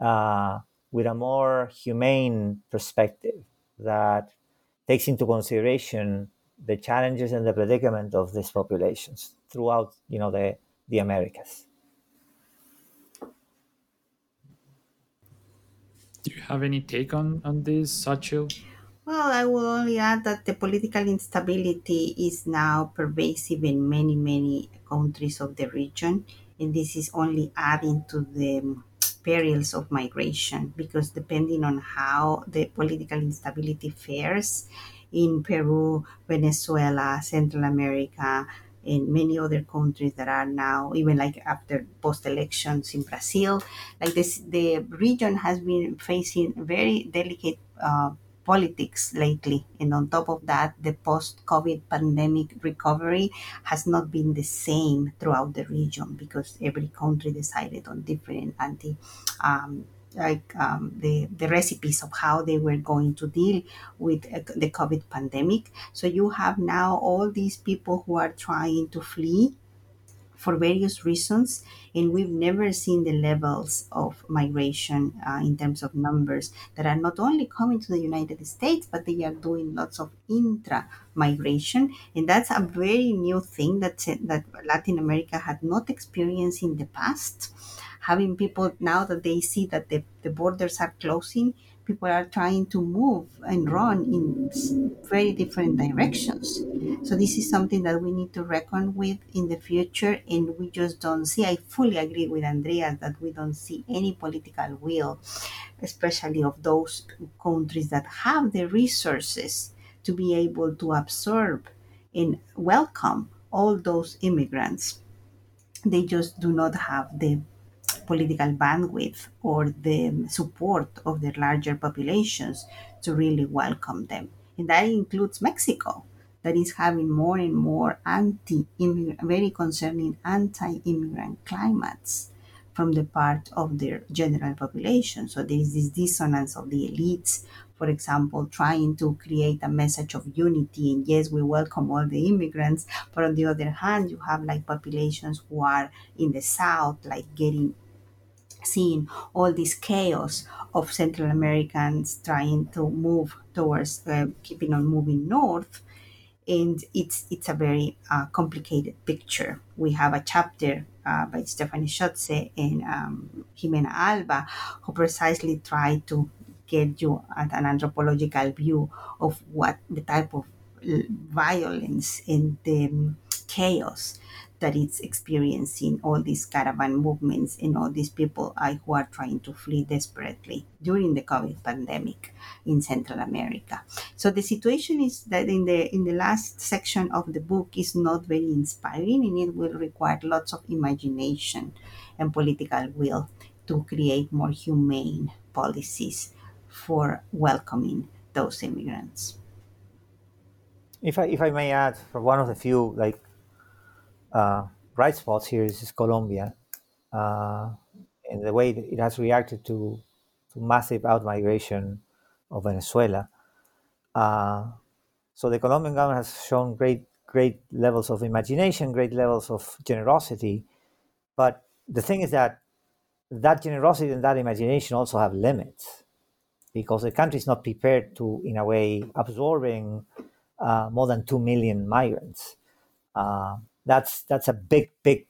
uh, with a more humane perspective that takes into consideration the challenges and the predicament of these populations throughout you know the the Americas. Do you have any take on on this, Xochitl? Well, I will only add that the political instability is now pervasive in many, many countries of the region, and this is only adding to the perils of migration because depending on how the political instability fares in Peru, Venezuela, Central America, in many other countries that are now even like after post elections in Brazil, like this, the region has been facing very delicate uh, politics lately. And on top of that, the post COVID pandemic recovery has not been the same throughout the region because every country decided on different anti. Um, like um, the, the recipes of how they were going to deal with uh, the COVID pandemic. So you have now all these people who are trying to flee for various reasons, and we've never seen the levels of migration uh, in terms of numbers that are not only coming to the United States, but they are doing lots of intra migration, and that's a very new thing that that Latin America had not experienced in the past. Having people now that they see that the, the borders are closing, people are trying to move and mm. run in very different directions. So this is something that we need to reckon with in the future, and we just don't see. I fully agree with Andrea that we don't see any political will, especially of those countries that have the resources to be able to absorb and welcome all those immigrants. They just do not have the political bandwidth or the support of the larger populations to really welcome them. And that includes Mexico, that is having more and more anti very concerning anti immigrant climates from the part of their general population. So there is this dissonance of the elites, for example, trying to create a message of unity and yes, we welcome all the immigrants, but on the other hand, you have like populations who are in the south, like getting seeing all this chaos of Central Americans trying to move towards uh, keeping on moving north. And it's it's a very uh, complicated picture. We have a chapter uh, by Stephanie Schütze and um, Jimena Alba who precisely try to get you at an anthropological view of what the type of violence and the chaos that it's experiencing all these caravan movements and all these people who are trying to flee desperately during the COVID pandemic in Central America. So the situation is that in the in the last section of the book is not very inspiring and it will require lots of imagination and political will to create more humane policies for welcoming those immigrants. If I if I may add, for one of the few like uh, bright spots here is, is Colombia uh, and the way it has reacted to, to massive outmigration of Venezuela. Uh, so the Colombian government has shown great, great levels of imagination, great levels of generosity. But the thing is that that generosity and that imagination also have limits because the country is not prepared to, in a way, absorbing uh, more than 2 million migrants. Uh, that's that's a big big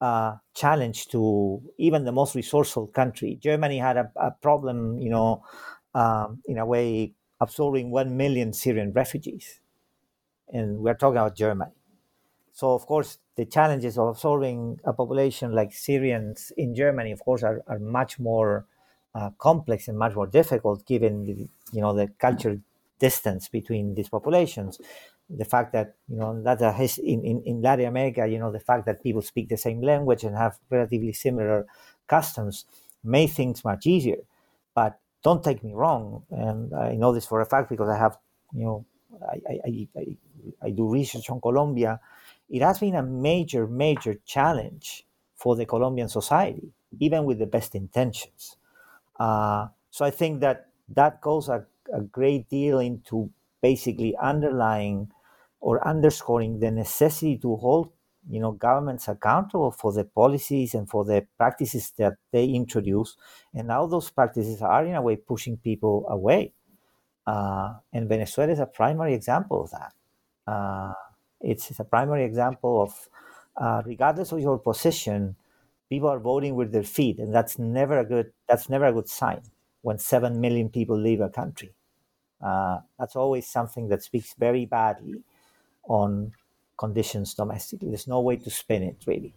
uh, challenge to even the most resourceful country. Germany had a, a problem, you know, um, in a way absorbing one million Syrian refugees, and we're talking about Germany. So of course the challenges of absorbing a population like Syrians in Germany, of course, are, are much more uh, complex and much more difficult given the, you know the cultural distance between these populations the fact that you know that in, in, in Latin America, you know, the fact that people speak the same language and have relatively similar customs make things much easier. But don't take me wrong, and I know this for a fact because I have, you know, I, I, I, I do research on Colombia. It has been a major, major challenge for the Colombian society, even with the best intentions. Uh, so I think that that goes a, a great deal into basically underlying or underscoring the necessity to hold you know governments accountable for the policies and for the practices that they introduce. And now those practices are in a way pushing people away. Uh, and venezuela is a primary example of that. Uh, it's, it's, a primary example of uh, regardless of your position people are voting with their feet and that's never a good that's never a good sign when 7 million people leave a country. Uh, that's always something that speaks very badly on conditions domestically. There's no way to spin it really.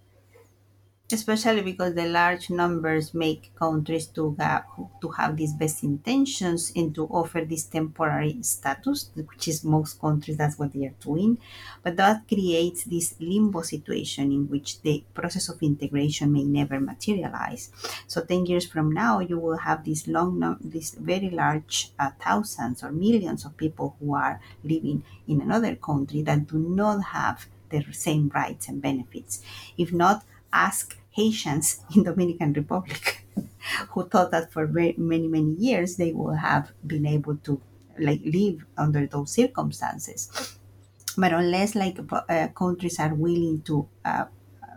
Especially because the large numbers make countries to have, to have these best intentions and to offer this temporary status, which is most countries that's what they are doing. But that creates this limbo situation in which the process of integration may never materialize. So ten years from now, you will have this long, this very large uh, thousands or millions of people who are living in another country that do not have the same rights and benefits. If not, ask Haitians in Dominican Republic who thought that for very, many many years they will have been able to like live under those circumstances. But unless like uh, countries are willing to uh,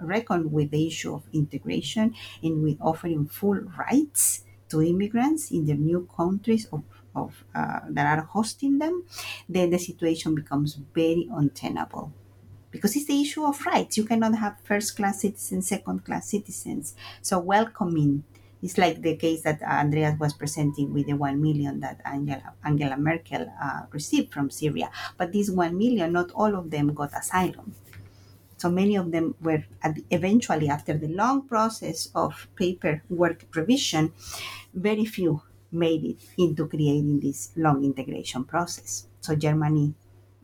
reckon with the issue of integration and with offering full rights to immigrants in the new countries of, of uh, that are hosting them then the situation becomes very untenable because it's the issue of rights. You cannot have first class citizens, second class citizens. So welcoming is like the case that Andreas was presenting with the 1 million that Angela, Angela Merkel uh, received from Syria. But these 1 million, not all of them got asylum. So many of them were eventually, after the long process of paperwork revision, very few made it into creating this long integration process. So Germany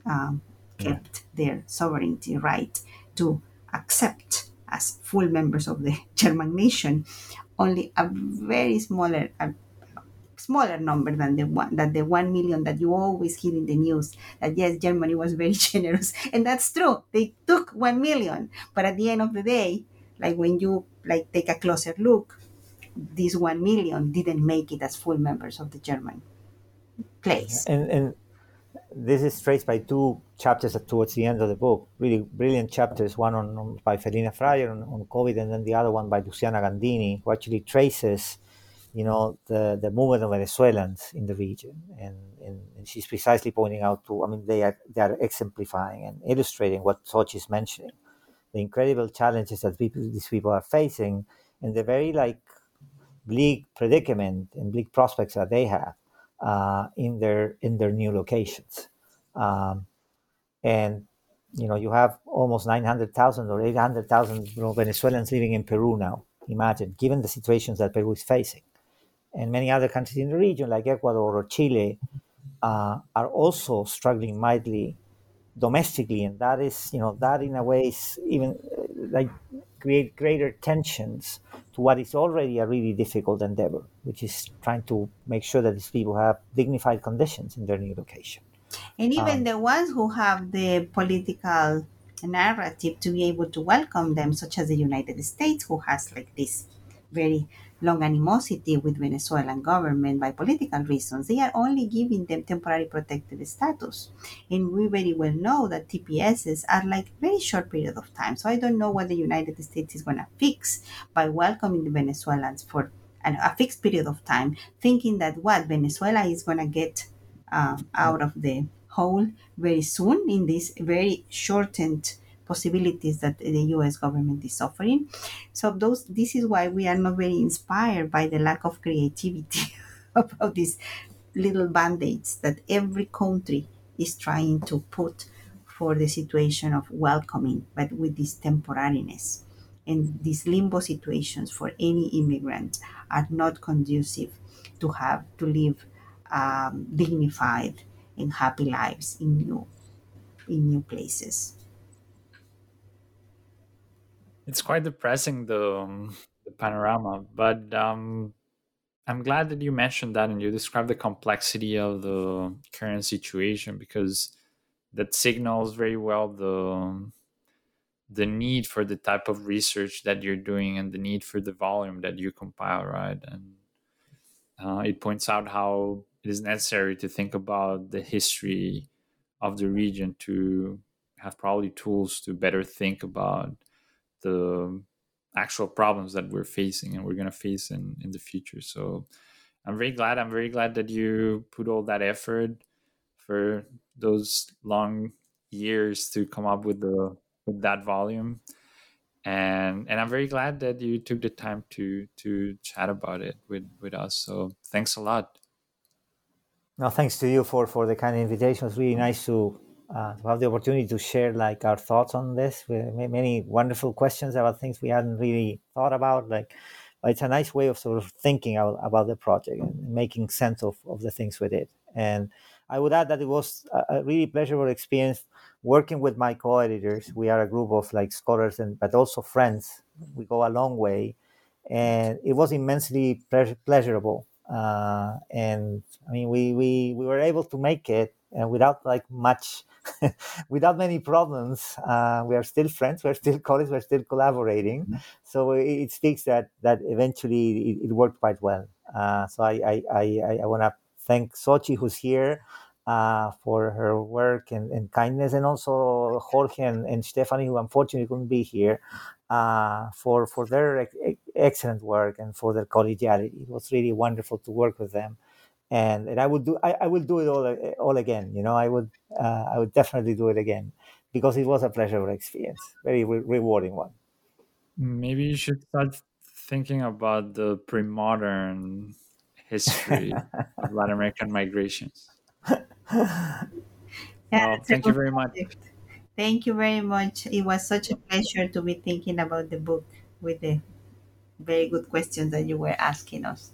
um, kept their sovereignty right to accept as full members of the German nation only a very smaller a smaller number than the one that the one million that you always hear in the news that yes Germany was very generous. And that's true. They took one million. But at the end of the day like when you like take a closer look this one million didn't make it as full members of the German place. And and this is traced by two chapters towards the end of the book, really brilliant chapters, one on, on by Feline Freier on, on, COVID, and then the other one by Luciana Gandini, who actually traces, you know, the, the movement of Venezuelans in the region. And, and, and, she's precisely pointing out to, I mean, they are, they are exemplifying and illustrating what Xochitl is mentioning, the incredible challenges that people, these people are facing, and the very, like, bleak predicament and bleak prospects that they have in their in their new locations. Um, and you know you have almost 900,000 or 800,000 you know, Venezuelans living in Peru now. Imagine, given the situations that Peru is facing, and many other countries in the region like Ecuador or Chile uh, are also struggling mightily domestically, and that is you know that in a way is even uh, like create greater tensions to what is already a really difficult endeavor, which is trying to make sure that these people have dignified conditions in their new location. And even um, the ones who have the political narrative to be able to welcome them, such as the United States, who has like this very long animosity with Venezuelan government by political reasons. They are only giving them temporary protected status. And we very well know that TPSs are like very short period of time. So I don't know what the United States is going to fix by welcoming the Venezuelans for an, a fixed period of time, thinking that what Venezuela is going to get uh, out of the hole very soon in this very shortened possibilities that the US government is offering. So those this is why we are not very inspired by the lack of creativity about these little band-aids that every country is trying to put for the situation of welcoming, but with this temporariness. And these limbo situations for any immigrant are not conducive to have to live um, dignified and happy lives in new in new places it's quite depressing the um, the panorama but um, i'm glad that you mentioned that and you described the complexity of the current situation because that signals very well the the need for the type of research that you're doing and the need for the volume that you compile right? And uh, it points out how it is necessary to think about the history of the region to have probably tools to better think about the actual problems that we're facing and we're going to face in in the future. So i'm very glad i'm very glad that you put all that effort for those long years to come up with the with that volume. And and i'm very glad that you took the time to to chat about it with with us. So thanks a lot. No thanks to you for for the kind of invitation. It was really mm-hmm. nice to uh, to have the opportunity to share like our thoughts on this. with many wonderful questions about things we hadn't really thought about. Like it's a nice way of sort of thinking about, the project and making sense of, of the things we did. And I would add that it was a, really pleasurable experience working with my co-editors. We are a group of like scholars and but also friends. We go a long way, and it was immensely pleasurable. Uh, and I mean, we, we we were able to make it and without like much without many problems uh, we are still friends we're still colleagues we're still collaborating mm-hmm. so it, it, speaks that that eventually it, it worked quite well uh, so i i i, I want to thank Xochi who's here uh, for her work and, and, kindness, and also Jorge and, and, Stephanie, who unfortunately couldn't be here, uh, for for their ex- excellent work and for their collegiality. It was really wonderful to work with them and and I would do I, I will do it all all again. You know, I would uh, I would definitely do it again because it was a pleasurable experience, very re- rewarding one. Maybe you should start thinking about the pre-modern history of Latin American migrations. yeah, well, thank you very much. Thank you very much. It was such a pleasure to be thinking about the book with the very good questions that you were asking us.